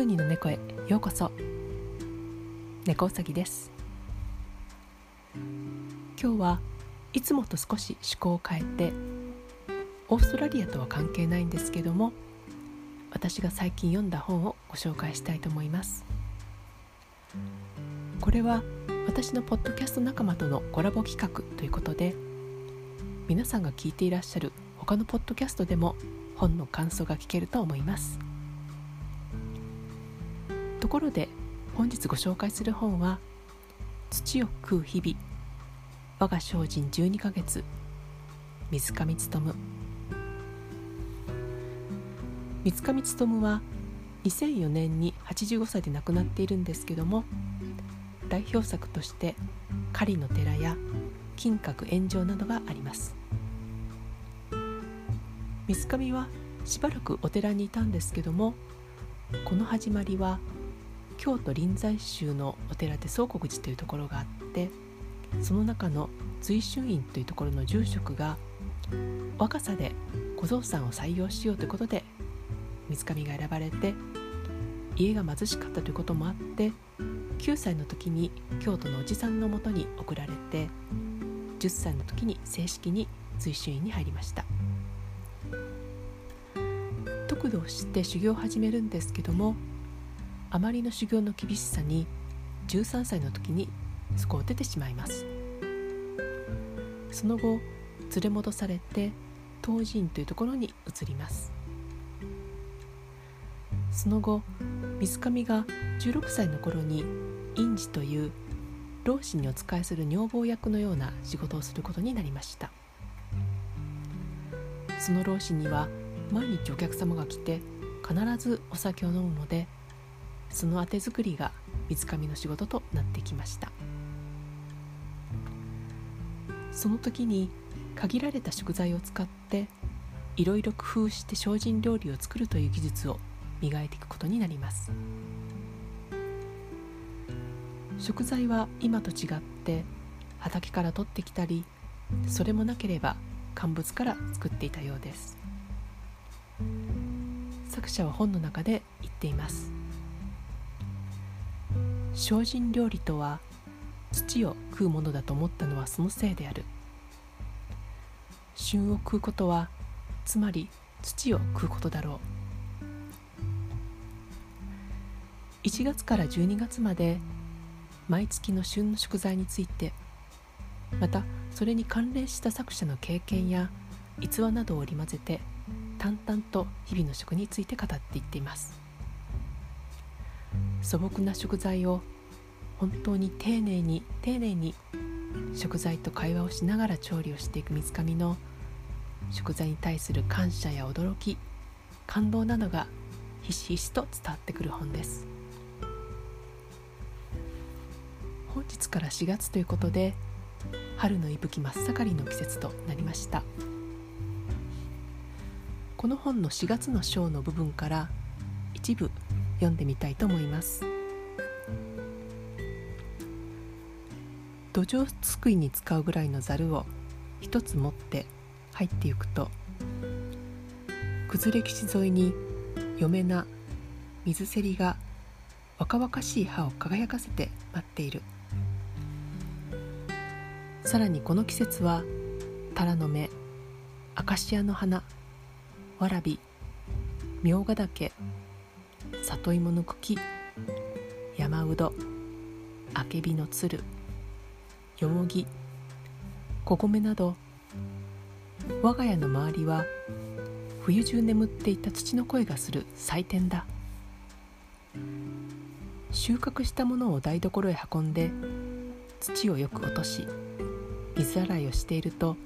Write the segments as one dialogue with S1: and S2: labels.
S1: ドゥニの猫へようこそ。猫うさぎです。今日はいつもと少し趣向を変えてオーストラリアとは関係ないんですけども私が最近読んだ本をご紹介したいと思います。これは私のポッドキャスト仲間とのコラボ企画ということで皆さんが聞いていらっしゃる他のポッドキャストでも本の感想が聞けると思います。ころで本日ご紹介する本は「土を食う日々我が精進12ヶ月水上勉」水上勉は2004年に85歳で亡くなっているんですけども代表作として「狩りの寺」や「金閣炎上」などがあります。水上はしばらくお寺にいたんですけどもこの始まりは京都臨済宗のお寺で宗国寺というところがあってその中の随春院というところの住職が若さで小僧さんを採用しようということで水上が選ばれて家が貧しかったということもあって9歳の時に京都のおじさんのもとに送られて10歳の時に正式に随春院に入りました。得度をして修行を始めるんですけどもあまりの修行の厳しさに13歳の時にそこを出てしまいます。その後連れ戻されて東寺院というところに移ります。その後水上が16歳の頃に院士という老子にお仕えする女房役のような仕事をすることになりました。その老子には毎日お客様が来て必ずお酒を飲むのでそのあて作りが水上の仕事となってきました。その時に限られた食材を使っていろいろ工夫して精進料理を作るという技術を磨いていくことになります。食材は今と違って畑から取ってきたりそれもなければ乾物から作っていたようです。作者は本の中で言っています。精進料理とは土を食うものだと思ったのはそのせいである。旬を食うことはつまり土を食うことだろう。1月から12月まで毎月の旬の食材についてまたそれに関連した作者の経験や逸話などを織り交ぜて淡々と日々の食について語っていっています。素朴な食材を本当に丁寧に丁寧に食材と会話をしながら調理をしていく水上の食材に対する感謝や驚き感動などがひしひしと伝わってくる本です。本日から4月ということで春の息吹真っ盛りの季節となりました。この本の4月の章の部分から一部読んでみたいと思います。土壌すくいに使うぐらいのざるを一つ持って入っていくと崩れ岸沿いに嫁な水せりが若々しい葉を輝かせて待っている。さらにこの季節はタラの芽アカシアの花わらびみょうが岳里芋の茎山うどあけびのつるよもぎこごめなど我が家の周りは冬中眠っていた土の声がする祭典だ。収穫したものを台所へ運んで土をよく落とし水洗いをしていると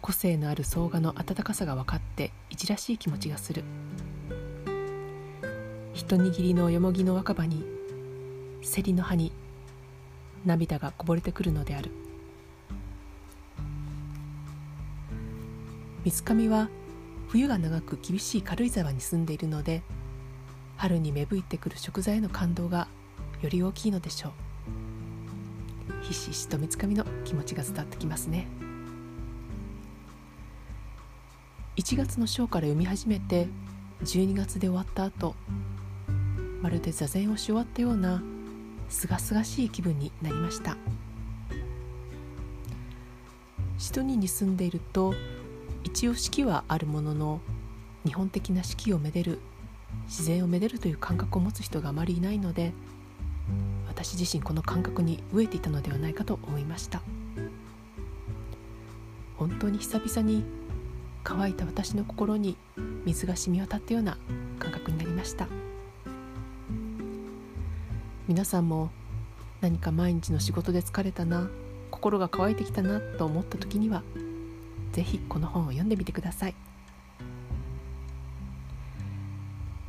S1: 個性のある草芽の温かさが分かっていじらしい気持ちがする。一握りのよもぎの若葉にせりの葉に涙がこぼれてくるのである水上は冬が長く厳しい軽井沢に住んでいるので春に芽吹いてくる食材への感動がより大きいのでしょうひしひしと水上の気持ちが伝わってきますね。1月の章から読み始めて12月で終わった後まるで座禅をし終わったようなすがすがしい気分になりました。シドニーに住んでいると一応四季はあるものの日本的な四季をめでる自然をめでるという感覚を持つ人があまりいないので私自身この感覚に飢えていたのではないかと思いました。本当に久々に乾いた私の心に水が染み渡ったような感覚になりました。皆さんも何か毎日の仕事で疲れたな心が乾いてきたなと思った時には是非この本を読んでみてください。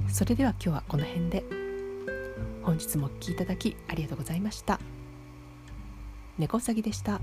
S1: それでは今日はこの辺で。本日もお聴きいただきありがとうございました。猫うさぎでした。